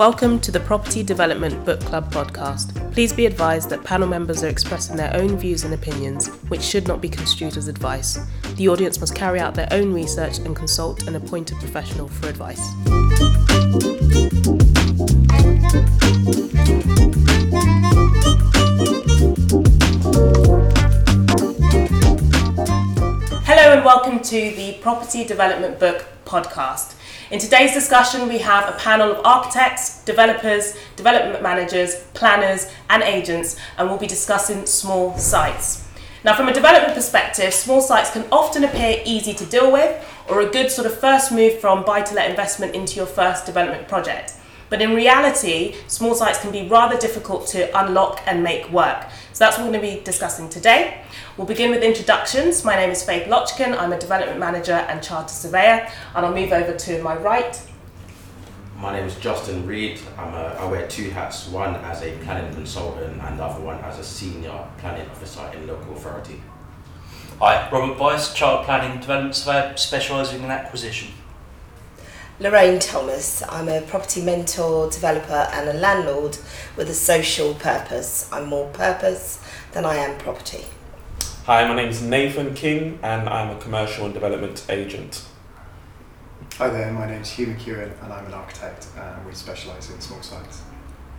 Welcome to the Property Development Book Club podcast. Please be advised that panel members are expressing their own views and opinions, which should not be construed as advice. The audience must carry out their own research and consult an appointed professional for advice. Hello and welcome to the Property Development Book podcast. In today's discussion, we have a panel of architects, developers, development managers, planners, and agents, and we'll be discussing small sites. Now, from a development perspective, small sites can often appear easy to deal with or a good sort of first move from buy to let investment into your first development project. But in reality, small sites can be rather difficult to unlock and make work. So that's what we're going to be discussing today. We'll begin with introductions. My name is Faith Locken. I'm a development manager and charter surveyor. And I'll move over to my right. My name is Justin Reid. I'm a, I wear two hats, one as a planning consultant and the other one as a senior planning officer in local authority. Hi, Robert Bias, Child Planning Development Surveyor, specialising in acquisition. Lorraine Thomas. I'm a property mentor, developer, and a landlord with a social purpose. I'm more purpose than I am property. Hi, my name is Nathan King and I'm a commercial and development agent. Hi there, my name's Hugh McEwen and I'm an architect and we specialise in small sites.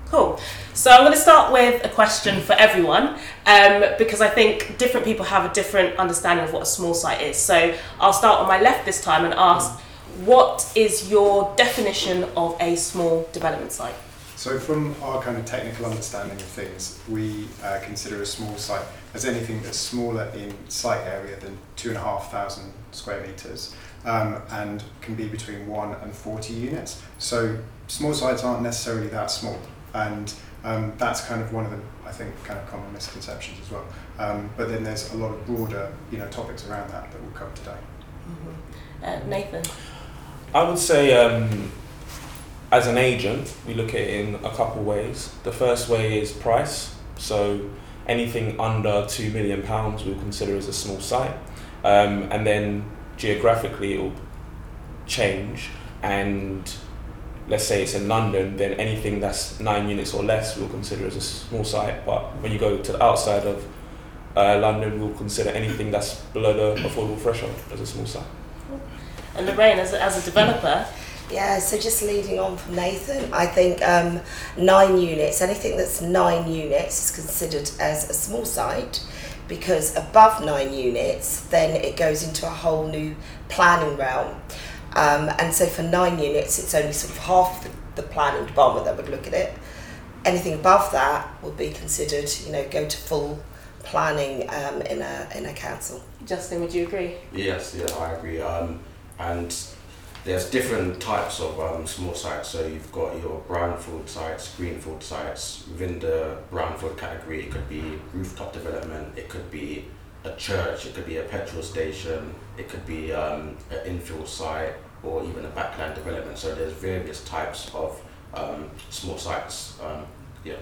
Cool. So I'm going to start with a question for everyone um, because I think different people have a different understanding of what a small site is. So I'll start on my left this time and ask what is your definition of a small development site? So from our kind of technical understanding of things, we uh, consider a small site as anything that's smaller in site area than two and a half thousand square metres um, and can be between one and 40 units. So small sites aren't necessarily that small and um, that's kind of one of the, I think, kind of common misconceptions as well. Um, but then there's a lot of broader, you know, topics around that that we'll cover today. Mm-hmm. Uh, Nathan? I would say, um, as an agent, we look at it in a couple ways. The first way is price. So anything under two million pounds we'll consider as a small site, um, and then geographically it will change. And let's say it's in London, then anything that's nine units or less we'll consider as a small site. But when you go to the outside of uh, London, we'll consider anything that's below the affordable threshold as a small site. And Lorraine, as a, as a developer, Yeah, so just leading on from Nathan, I think um, nine units, anything that's nine units is considered as a small site because above nine units, then it goes into a whole new planning realm. Um, and so for nine units, it's only sort of half the, the planning department that would look at it. Anything above that would be considered, you know, go to full planning um, in a in a council. Justin, would you agree? Yes, yeah, I agree. Um, and there's different types of um, small sites. So you've got your brownfield sites, greenfield sites. Within the brownfield category, it could be rooftop development, it could be a church, it could be a petrol station, it could be um, an infill site, or even a backland development. So there's various types of um, small sites. Um, yeah.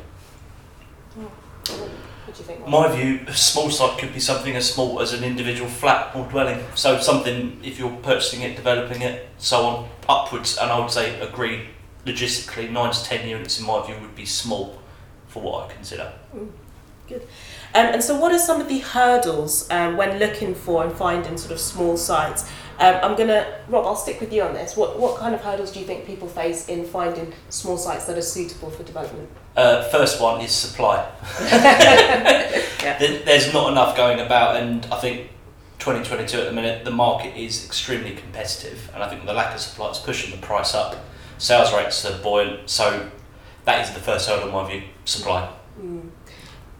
What do you think? My view, a small site could be something as small as an individual flat or dwelling. So something, if you're purchasing it, developing it, so on, upwards, and I would say agree logistically, nine to ten units in my view would be small for what I consider. Good. Um, and so, what are some of the hurdles um, when looking for and finding sort of small sites? Um, I'm gonna, Rob, I'll stick with you on this. What what kind of hurdles do you think people face in finding small sites that are suitable for development? Uh, first one is supply. Yeah. There's not enough going about, and I think 2022 at the minute, the market is extremely competitive, and I think the lack of supply is pushing the price up. Sales rates are buoyant, so that is the first hurdle in my view supply. Mm.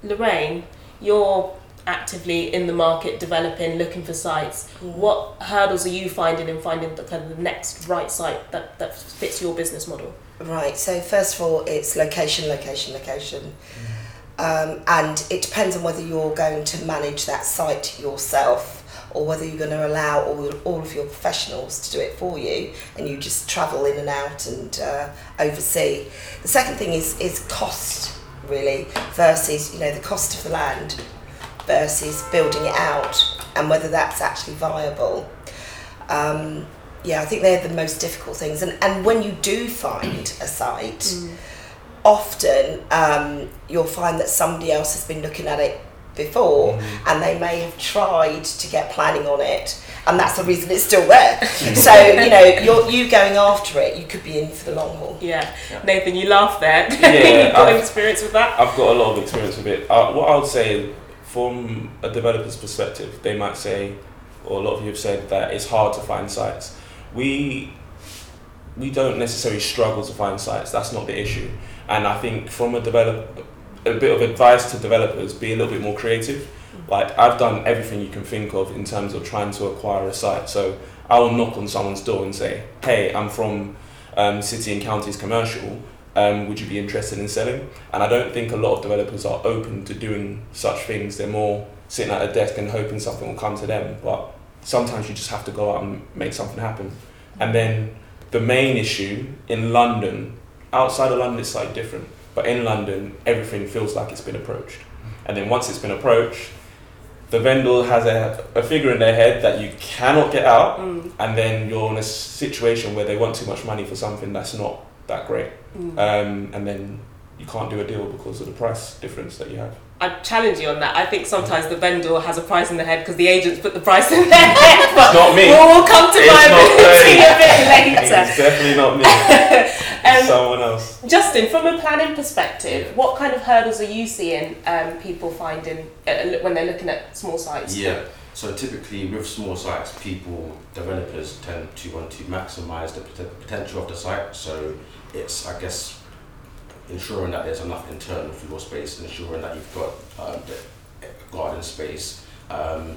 Lorraine, you're actively in the market, developing, looking for sites. What hurdles are you finding in finding the kind of the next right site that, that fits your business model? Right, so first of all, it's location, location, location. Um, and it depends on whether you're going to manage that site yourself or whether you're going to allow all, all of your professionals to do it for you and you just travel in and out and uh, oversee. The second thing is, is cost, really, versus, you know, the cost of the land versus building it out and whether that's actually viable. Um, yeah, I think they're the most difficult things. And and when you do find a site, Mm. often um, you'll find that somebody else has been looking at it before, Mhm. and they may have tried to get planning on it, and that's the reason it's still there. so you know, you're you going after it, you could be in for the long haul. Yeah. Yeah. Nathan, you laugh there. Yeah, You've got I've- experience with that? I've got a lot of experience with it. Uh, what I would say, from a developer's perspective, they might say, or a lot of you have said that it's hard to find sites. We we don't necessarily struggle to find sites. That's not the issue. And I think from a develop, a bit of advice to developers: be a little bit more creative. Like I've done everything you can think of in terms of trying to acquire a site. So I will knock on someone's door and say, "Hey, I'm from um, City and Counties Commercial. Um, would you be interested in selling?" And I don't think a lot of developers are open to doing such things. They're more sitting at a desk and hoping something will come to them. But sometimes you just have to go out and make something happen. And then the main issue in London, outside of London, it's slightly different. But in London, everything feels like it's been approached. And then once it's been approached, the vendor has a, a figure in their head that you cannot get out, Mm. and then you're in a situation where they want too much money for something that's not that great. Mm. Um, and then you can't do a deal because of the price difference that you have. I challenge you on that. I think sometimes the vendor has a price in their head because the agents put the price in their head. But It's not me. We'll, we'll come to It's not viability me. a bit later. It's definitely not me. Um, Someone else. Justin, from a planning perspective, what kind of hurdles are you seeing um, people finding uh, when they're looking at small sites? Yeah. So typically with small sites, people, developers tend to want to maximise the pot- potential of the site. So it's, I guess, ensuring that there's enough internal floor space, ensuring that you've got um, the garden space, um,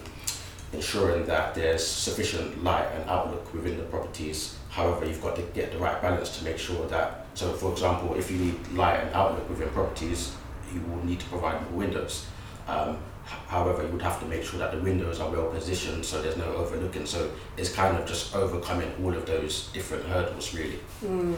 ensuring that there's sufficient light and outlook within the properties. However, you've got to get the right balance to make sure that, so for example, if you need light and outlook within properties, you will need to provide more windows. Um, however, you would have to make sure that the windows are well positioned so there's no overlooking. So it's kind of just overcoming all of those different hurdles, really. Mm.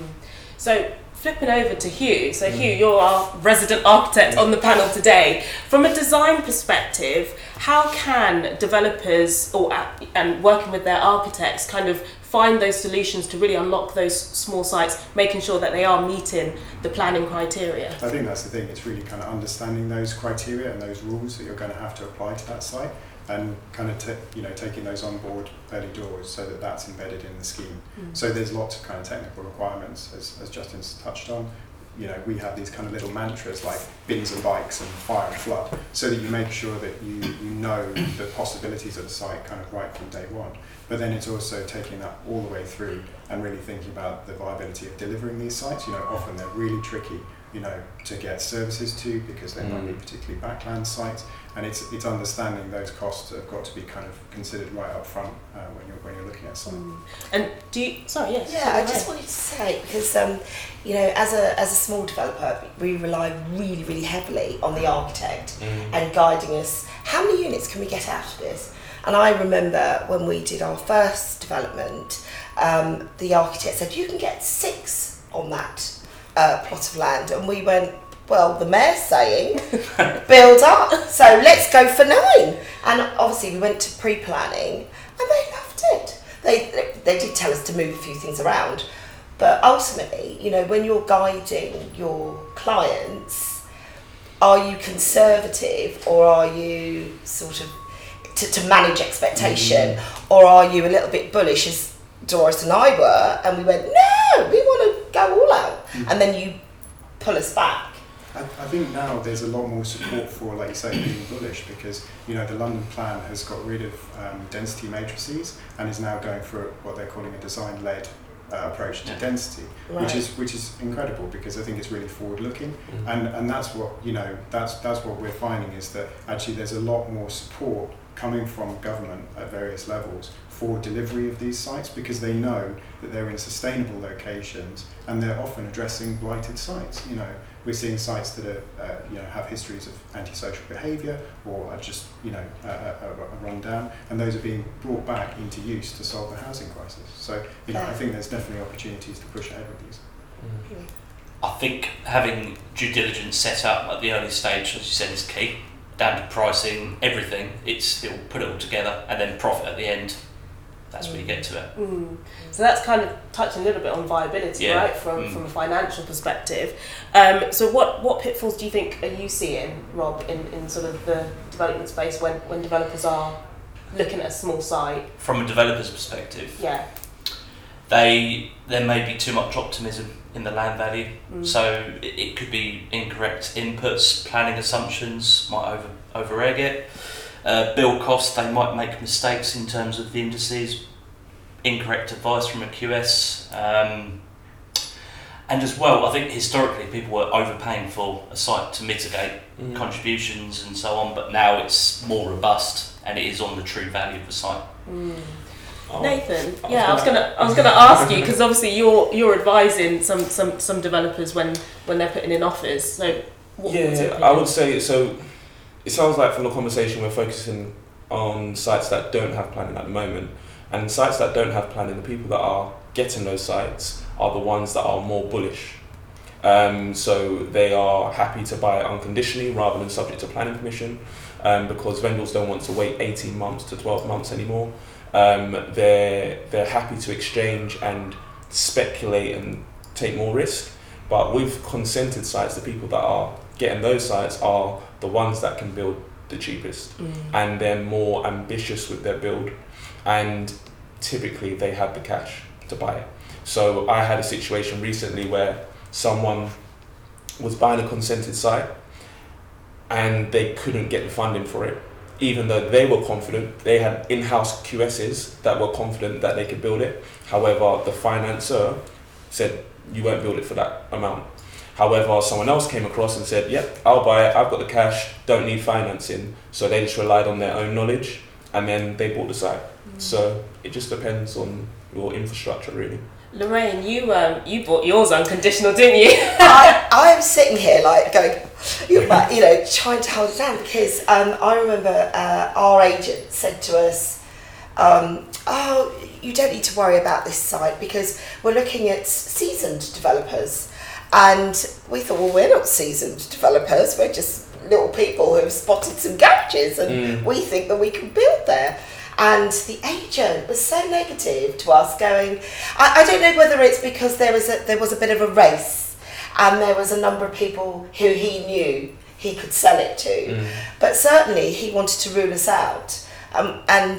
So flipping over to Hugh. So Hugh, you're our resident architect on the panel today. From a design perspective, how can developers or uh, and working with their architects kind of find those solutions to really unlock those small sites, making sure that they are meeting the planning criteria? I think that's the thing. It's really kind of understanding those criteria and those rules that you're going to have to apply to that site, and kind of t- you know taking those on board early doors so that that's embedded in the scheme. Hmm. So there's lots of kind of technical requirements, as, as Justin's touched on. You know, we have these kind of little mantras like bins and bikes and fire and flood, so that you make sure that you, you know the possibilities of the site kind of right from day one. But then it's also taking that all the way through and really thinking about the viability of delivering these sites. You know, often they're really tricky, you know, to get services to because they might be Mm. particularly backland sites, and it's it's understanding those costs have got to be kind of considered right up front uh, when you're when you're looking at something. Mm. And do you? Sorry, yes. Yeah, I just wanted to say because um, you know, as a as a small developer, we rely really really heavily on the architect and guiding us. How many units can we get out of this? And I remember when we did our first development, um, the architect said you can get six on that uh, plot of land, and we went. Well, the mayor's saying build up, so let's go for nine. And obviously, we went to pre-planning, and they loved it. They they did tell us to move a few things around, but ultimately, you know, when you're guiding your clients, are you conservative or are you sort of to, to manage expectation, or are you a little bit bullish as Doris and I were, and we went, no, we want to go all out, and then you pull us back. I, I think now there's a lot more support for, like you say, being bullish because you know the London plan has got rid of um, density matrices and is now going for what they're calling a design-led uh, approach to Yeah. density, Right. which is which is incredible because I think it's really forward-looking Mm. and and that's what you know that's that's what we're finding is that actually there's a lot more support coming from government at various levels for delivery of these sites because they know that they're in sustainable locations and they're often addressing blighted sites. You know we're seeing sites that are uh, you know have histories of antisocial behaviour or are just you know a, a, a run down and those are being brought back into use to solve the housing crisis. So you know I think there's definitely opportunities to push ahead with these. Mm-hmm. I think having due diligence set up at the early stage, as you said, is key. Down to pricing, everything. It's it'll put it all together, and then profit at the end. that's where you get to it. Mm. So that's kind of touching a little bit on viability, Yeah. right, from, Mm. from a financial perspective. Um, so what, what pitfalls do you think are you seeing, Rob, in, in sort of the development space when, when developers are looking at a small site? From a developer's perspective, Yeah. they there may be too much optimism in the land value. Mm. So it, it could be incorrect inputs, planning assumptions might over over egg it. Uh, build cost, they might make mistakes in terms of the indices, incorrect advice from a QS. Um, and as well, I think historically people were overpaying for a site to mitigate Mm. contributions and so on, but now it's more robust and it is on the true value of the site. Mm. Oh, Nathan, I yeah, I was gonna- I was gonna ask you because obviously you're you're advising some, some, some developers when, when they're putting in offers. So what, yeah, I would say so. It sounds like from the conversation we're focusing on sites that don't have planning at the moment, and sites that don't have planning, the people that are getting those sites are the ones that are more bullish. Um, so they are happy to buy it unconditionally rather than subject to planning permission, um, because vendors don't want to wait eighteen months to twelve months anymore. Um, they're they're happy to exchange and speculate and take more risk. But with consented sites, the people that are getting those sites are the ones that can build the cheapest Mm. and they're more ambitious with their build and typically they have the cash to buy it. So I had a situation recently where someone was buying a consented site and they couldn't get the funding for it even though they were confident they had in-house QSs that were confident that they could build it however the financer said you won't build it for that amount However, someone else came across and said, "Yep, I'll buy it. I've got the cash. Don't need financing." So they just relied on their own knowledge, and then they bought the site. Mm. So it just depends on your infrastructure, really. Lorraine, you um, you bought yours unconditional, didn't you? I, I'm sitting here like going, you know, you know, trying to hold it down because um, I remember uh, our agent said to us, um, "Oh, you don't need to worry about this site because we're looking at seasoned developers." And we thought, well, we're not seasoned developers. We're just little people who have spotted some garages, and Mm. we think that we can build there. And the agent was so negative to us, going, I, I don't know whether it's because there was a there was a bit of a race, and there was a number of people who he knew he could sell it to, Mm. but certainly he wanted to rule us out. Um, and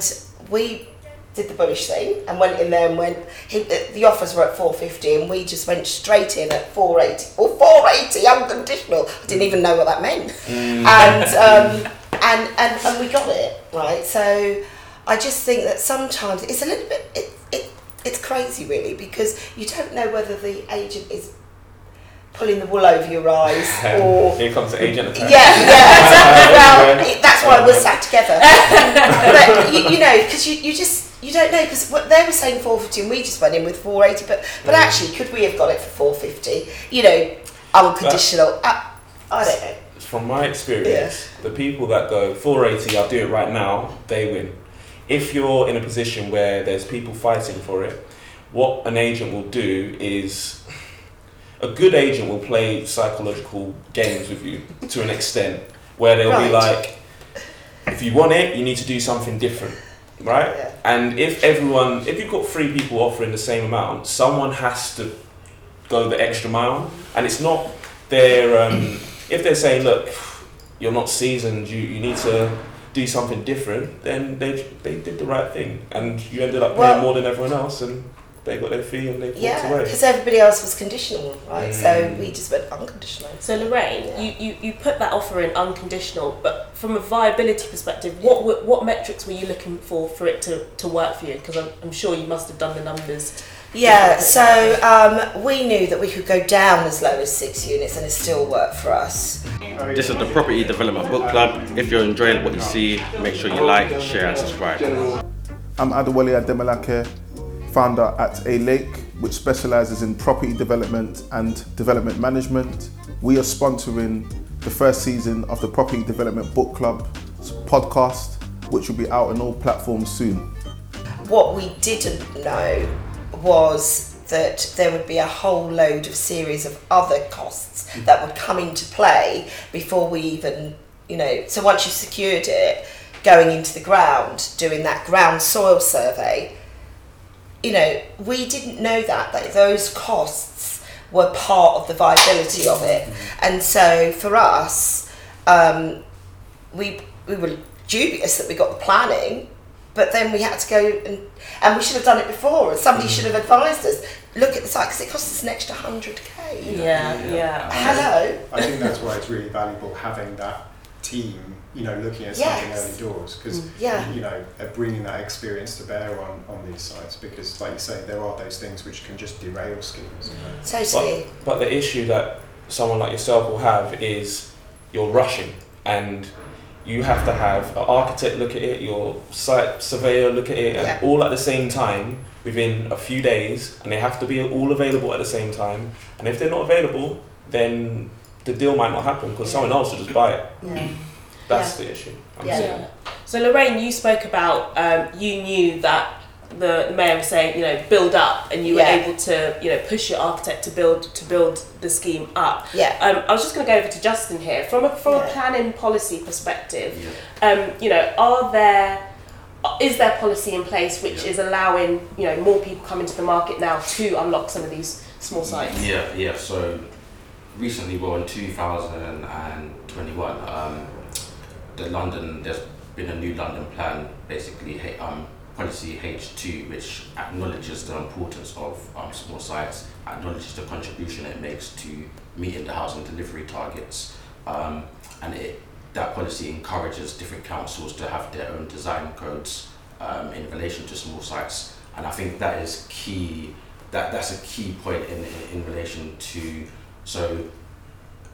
we did the bullish thing and went in there and went. He, the offers were at four fifty, and we just went straight in at four eighty or four eighty unconditional. I didn't even know what that meant, and um, and and and we got it right. So I just think that sometimes it's a little bit it, it it's crazy really because you don't know whether the agent is pulling the wool over your eyes or Here comes the agent attack. yeah, yeah, exactly. Well, that's why we're sat together. but you, you know, because you, you just you don't know because they were saying 450 and we just went in with 480. But but Mm. actually, could we have got it for 450? You know, unconditional. I, I don't know. From my experience, the people that go 480, I'll do it right now, they win. If you're in a position where there's people fighting for it, what an agent will do is a good agent will play psychological games with you to an extent where they'll be like, if you want it, you need to do something different, right? Yeah. And if everyone, if you've got three people offering the same amount, someone has to go the extra mile. And it's not their, um, if they're saying, look, you're not seasoned, you, you need to do something different, then they, they did the right thing. And you ended up paying Well- more than everyone else and they got their fee and they walked Yeah, away. because everybody else was conditional, right? So Mm. we just went unconditional. So Lorraine, Yeah. you, you, you put that offer in unconditional, but from a viability perspective, what what metrics were you looking for for it to, to work for you? Because I'm, I'm sure you must have done the numbers. Yeah, so um, we knew that we could go down as low as six units and it still worked for us. This is the Property Development Book Club. If you're enjoying what you see, make sure you like, share, and subscribe. I'm Adewale Ademalake, founder at A Lake, which specializes in property development and development management. We are sponsoring the first season of the Property Development Book Club podcast, which will be out on all platforms soon. What we didn't know was that there would be a whole load of series of other costs that would come into play before we even, you know, so once you secured it, going into the ground, doing that ground soil survey, you know, we didn't know that that those costs were part of the viability of it, and so for us, um, we we were dubious that we got the planning, but then we had to go and and we should have done it before. And somebody should have mm. advised us. Look at the site because it costs us an extra hundred k. Yeah, yeah. Hello. I think that's why it's really valuable having that team, you know, looking at Yes. something early doors because mm, Yeah. you know they're bringing that experience to bear on, on these sites because, like you say, there are those things which can just derail schemes. Totally. But, but the issue that someone like yourself will have is you're rushing and you have to have an architect look at it, your site surveyor look at it, and Yeah. all at the same time within a few days, and they have to be all available at the same time. And if they're not available, then the deal might not happen because someone else will just buy it. Yeah. That's the issue. I'm Yeah. saying. So Lorraine, you spoke about um, you knew that the, the mayor was saying, you know, build up, and you Yeah. were able to, you know, push your architect to build to build the scheme up. Yeah. Um, I was just going to go over to Justin here from a from a planning policy perspective. Yeah. Um, you know, are there is there policy in place which Yeah. is allowing you know more people coming to the market now to unlock some of these small sites? Yeah, yeah. So recently, well, in 2021, um, the London, there's been a new London plan, basically H- um, policy H2, which acknowledges the importance of um, small sites, acknowledges the contribution it makes to meeting the housing delivery targets, um, and it that policy encourages different councils to have their own design codes um, in relation to small sites, and I think that is key. That that's a key point in in, in relation to so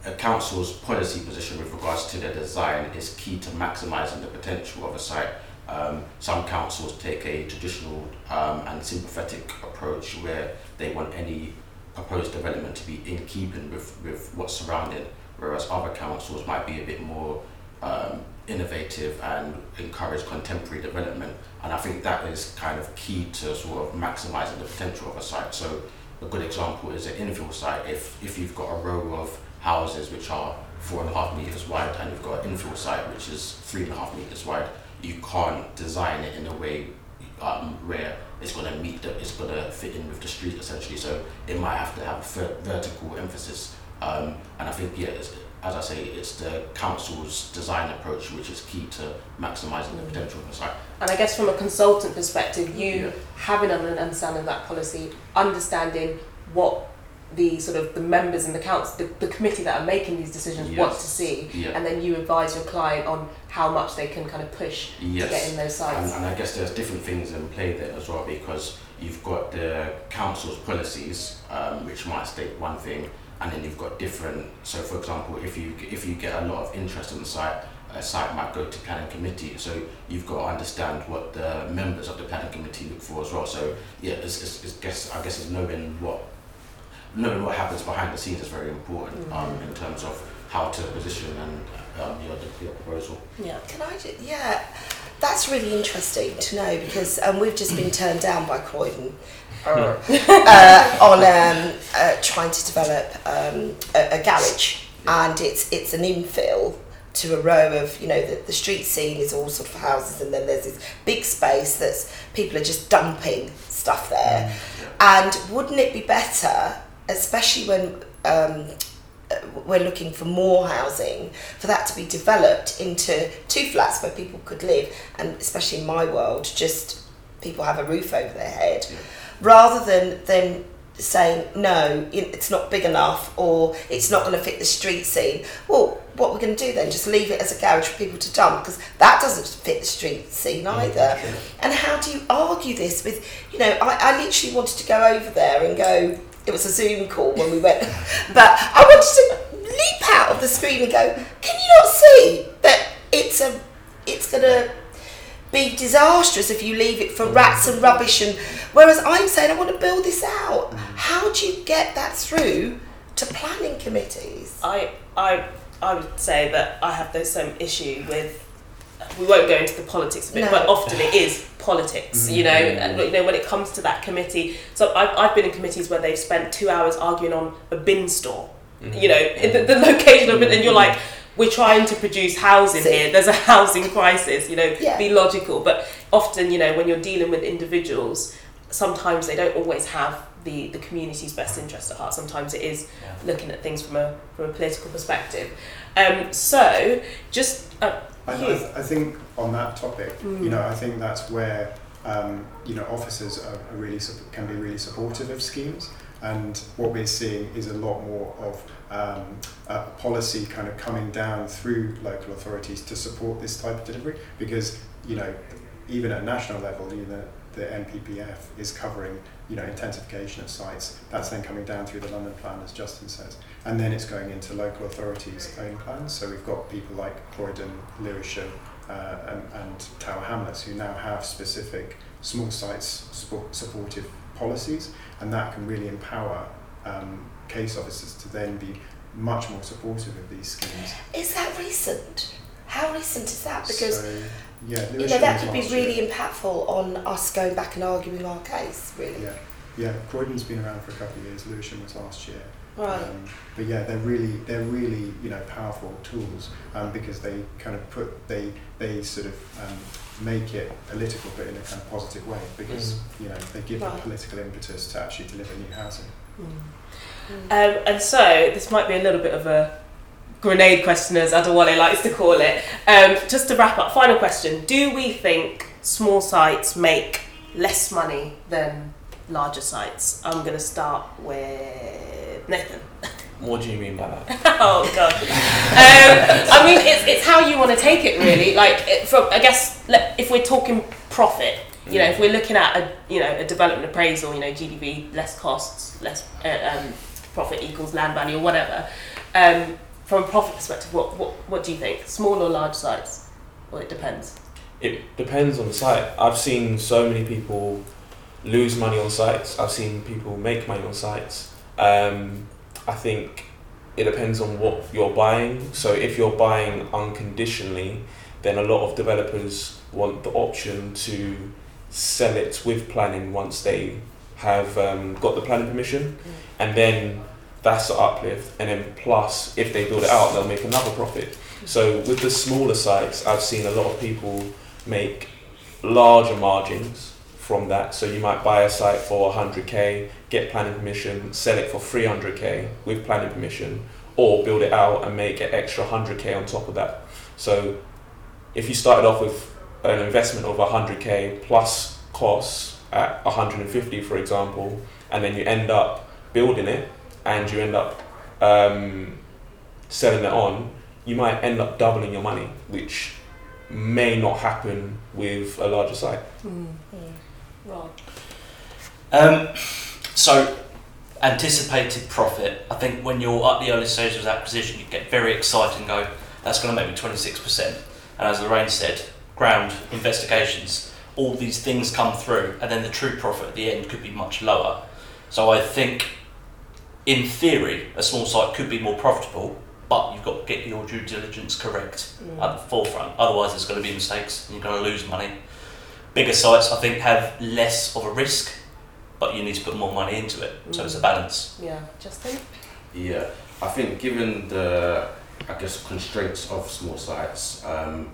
a council's policy position with regards to their design is key to maximising the potential of a site. Um, some councils take a traditional um, and sympathetic approach where they want any proposed development to be in keeping with, with what's surrounding, whereas other councils might be a bit more um, innovative and encourage contemporary development. And I think that is kind of key to sort of maximising the potential of a site. So a good example is an infill site. If if you've got a row of houses which are four and a half meters wide and you've got an infill site which is three and a half meters wide, you can't design it in a way um, where it's going to meet the, it's going to fit in with the street essentially. So it might have to have a ver- vertical emphasis. Um, and I think yeah, it's, as I say, it's the council's design approach which is key to maximising the potential of a site. And I guess from a consultant perspective, you Yeah. having an understanding of that policy, understanding what the sort of the members in the council, the, the committee that are making these decisions want to see, Yeah. and then you advise your client on how much they can kind of push Yes. to get in those And, sites. and I guess there's different things in play there as well because you've got the council's policies, um, which might state one thing, and then you've got different. So, for example, if you if you get a lot of interest in the site, a site might go to planning committee. So you've got to understand what the members of the planning committee look for as well. So yeah, it's, it's, it's guess I guess it's knowing what knowing what happens behind the scenes is very important um, in terms of how to position and um, your, your proposal. Yeah. Can I just, yeah, that's really interesting to know because um, we've just been turned down by Croydon uh, uh, on um, uh, trying to develop um, a, a garage. And it's it's an infill to a row of you know the, the street scene is all sort of houses and then there's this big space that's people are just dumping stuff there. And wouldn't it be better especially when um, we're looking for more housing for that to be developed into two flats where people could live and especially in my world just people have a roof over their head Yeah. rather than than saying no it's not big enough or it's not going to fit the street scene. Well what we're going to do then just leave it as a garage for people to dump because that doesn't fit the street scene either. and how do you argue this with you know I, I literally wanted to go over there and go it was a zoom call when we went but i wanted to leap out of the screen and go can you not see that it's a it's to be disastrous if you leave it for rats and rubbish and whereas i'm saying i want to build this out how do you get that through to planning committees I, I, I would say that I have the same issue with. We won't go into the politics of it, No. but often it is politics. You know, and, you know when it comes to that committee. So I've, I've been in committees where they've spent two hours arguing on a bin store. You know, the, the location of it, and you're like, we're trying to produce housing See. here. There's a housing crisis. You know, Yeah. be logical. But often, you know, when you're dealing with individuals, sometimes they don't always have the, the community's best interest at heart. Sometimes it is Yeah. looking at things from a from a political perspective. Um, so just uh, I. I, I think on that topic, Mm. you know, I think that's where um, you know officers are, really can be really supportive of schemes, and what we're seeing is a lot more of um, policy kind of coming down through local authorities to support this type of delivery, because you know, even at national level, you know, the NPPF is covering you know intensification of sites. That's then coming down through the London plan, as Justin says and then it's going into local authorities' own plans. So we've got people like Croydon, Lewisham, uh, and, and Tower Hamlets who now have specific small sites support, supportive policies, and that can really empower um, case officers to then be much more supportive of these schemes. Is that recent? How recent is that? Because so, yeah, you know that could be last year. really impactful on us going back and arguing our case. Really, Yeah, yeah. Croydon's been around for a couple of years. Lewisham was last year. right? Um, but yeah, they're really they're really you know powerful tools um, because they kind of put they they sort of um, make it political but in a kind of positive way because you know they give Right. the political impetus to actually deliver new housing. Um, and so this might be a little bit of a grenade question, as Adewale likes to call it. Um, just to wrap up, final question: Do we think small sites make less money than larger sites? I'm going to start with Nathan. What do you mean by that? oh god. Um, I mean, it's, it's how you want to take it, really. Like, it, from I guess if we're talking profit, you know, if we're looking at a you know a development appraisal, you know, GDV less costs, less uh, um, profit equals land value or whatever. Um, from a profit perspective, what, what what do you think? Small or large sites? Well, it depends. It depends on the site. I've seen so many people lose money on sites. I've seen people make money on sites. Um, I think it depends on what you're buying. So if you're buying unconditionally, then a lot of developers want the option to sell it with planning once they have um, got the planning permission, and then that's the uplift. And then plus, if they build it out, they'll make another profit. So with the smaller sites, I've seen a lot of people make larger margins from that. So you might buy a site for 100k, get planning permission, sell it for 300k with planning permission, or build it out and make an extra 100k on top of that. So if you started off with an investment of 100k plus costs at 150, for example, and then you end up building it and you end up um, selling it on, you might end up doubling your money, which may not happen with a larger site. Rob. Um, so, anticipated profit. I think when you're at the early stages of acquisition, you get very excited and go, that's going to make me 26%. And as Lorraine said, ground investigations, all these things come through, and then the true profit at the end could be much lower. So, I think in theory, a small site could be more profitable, but you've got to get your due diligence correct at the forefront. Otherwise, there's going to be mistakes and you're going to lose money. Bigger sites, I think, have less of a risk, but you need to put more money into it. So it's a balance. Yeah, Justin. Yeah, I think given the, I guess, constraints of small sites, um,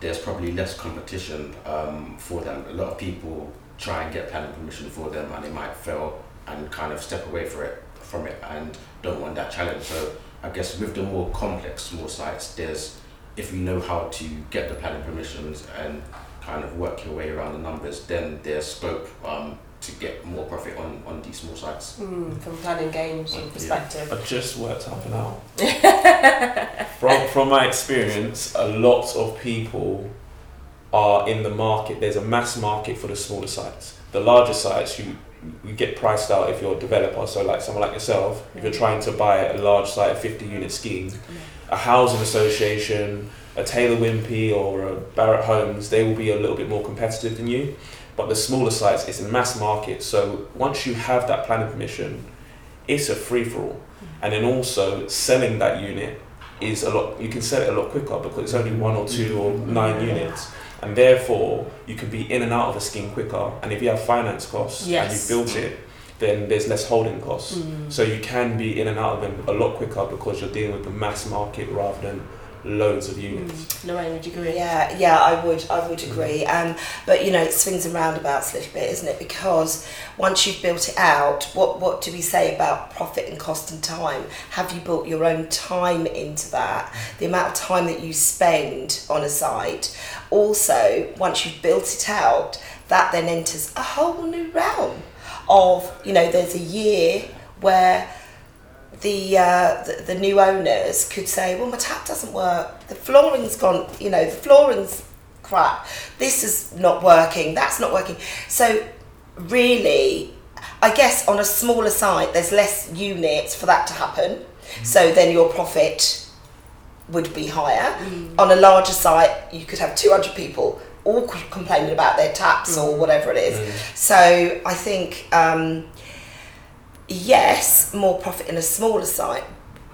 there's probably less competition um, for them. A lot of people try and get planning permission for them, and they might fail and kind of step away for it from it and don't want that challenge. So I guess with the more complex small sites, there's if you know how to get the planning permissions and kind of work your way around the numbers, then there's scope um, to get more profit on, on these small sites. Mm, from planning games Yeah. perspective. I just worked something out. from from my experience, a lot of people are in the market. There's a mass market for the smaller sites. The larger sites, you you get priced out if you're a developer. So like someone like yourself, if you're trying to buy a large site, a 50 unit scheme, a housing association, a Taylor Wimpey or a Barratt Homes, they will be a little bit more competitive than you. But the smaller sites, it's a mass market. So once you have that planning permission, it's a free for all. And then also selling that unit is a lot. You can sell it a lot quicker because it's only one or two or nine units, and therefore you can be in and out of a scheme quicker. And if you have finance costs Yes. and you built it, then there's less holding costs. Mm. So you can be in and out of them a lot quicker because you're dealing with the mass market rather than loads of units. Mm. Lorraine, would you agree? Yeah, yeah, I would, I would agree. Um, but you know, it swings and roundabouts a little bit, isn't it? Because once you've built it out, what what do we say about profit and cost and time? Have you built your own time into that? The amount of time that you spend on a site. Also, once you've built it out, that then enters a whole new realm of you know, there's a year where the, uh, the the new owners could say, well, my tap doesn't work. The flooring's gone. You know, the flooring's crap. This is not working. That's not working. So really, I guess on a smaller site, there's less units for that to happen. So then your profit would be higher. On a larger site, you could have 200 people all complaining about their taps or whatever it is. So I think. Um, yes, more profit in a smaller site,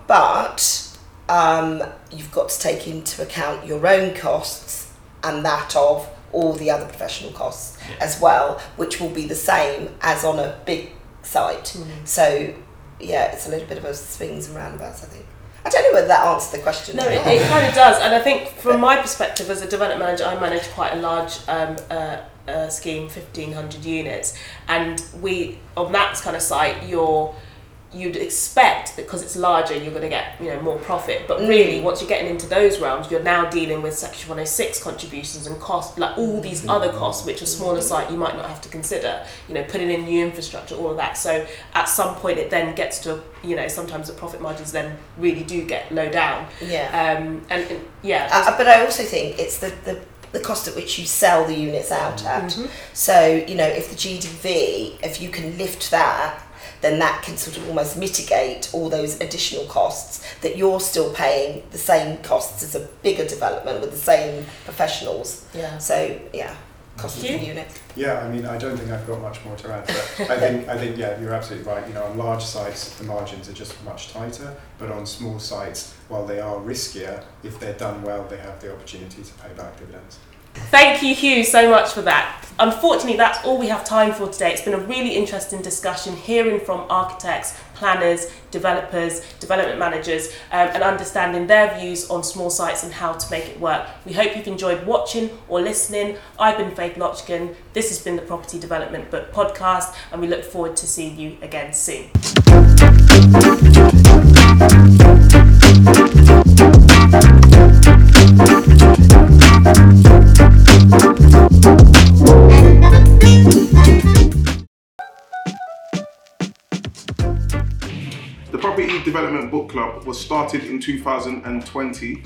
but um, you've got to take into account your own costs and that of all the other professional costs as well, which will be the same as on a big site. So, yeah, it's a little bit of a swings and roundabouts, I think. I don't know whether that answered the question. No, it, it kind of does, and I think from my perspective as a development manager, I manage quite a large um, uh, uh, scheme, fifteen hundred units, and we on that kind of site, you're you'd expect because it's larger, you're going to get you know more profit. But really, once you're getting into those realms, you're now dealing with Section 106 contributions and costs, like all these other costs, which a smaller site you might not have to consider. You know, putting in new infrastructure, all of that. So at some point, it then gets to you know sometimes the profit margins then really do get low down. yeah. Um, and, and yeah, Uh, but I also think it's the, the, the cost at which you sell the units out at. Mm-hmm. So, you know, if the GDV, if you can lift that, then that can sort of almost mitigate all those additional costs that you're still paying the same costs as a bigger development with the same professionals. yeah. So, yeah, cost of unit. Yeah, I mean, I don't think I've got much more to add to that. I think, I think, yeah, you're absolutely right. You know, on large sites, the margins are just much tighter, but on small sites, while they are riskier, if they're done well, they have the opportunity to pay back dividends. Thank you, Hugh, so much for that. Unfortunately, that's all we have time for today. It's been a really interesting discussion, hearing from architects, planners, developers, development managers, um, and understanding their views on small sites and how to make it work. We hope you've enjoyed watching or listening. I've been Faith Locken. This has been the Property Development Book Podcast, and we look forward to seeing you again soon. Club was started in 2020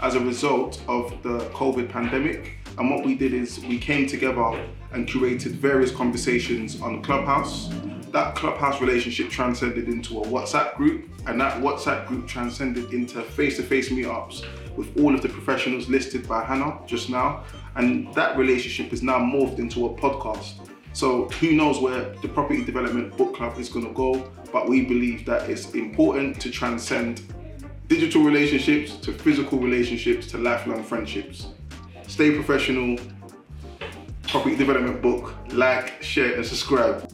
as a result of the COVID pandemic. And what we did is we came together and curated various conversations on Clubhouse. That Clubhouse relationship transcended into a WhatsApp group, and that WhatsApp group transcended into face to face meetups with all of the professionals listed by Hannah just now. And that relationship is now morphed into a podcast. So who knows where the Property Development Book Club is going to go, but we believe that it's important to transcend digital relationships to physical relationships to lifelong friendships. Stay professional. Property Development Book, like, share, and subscribe.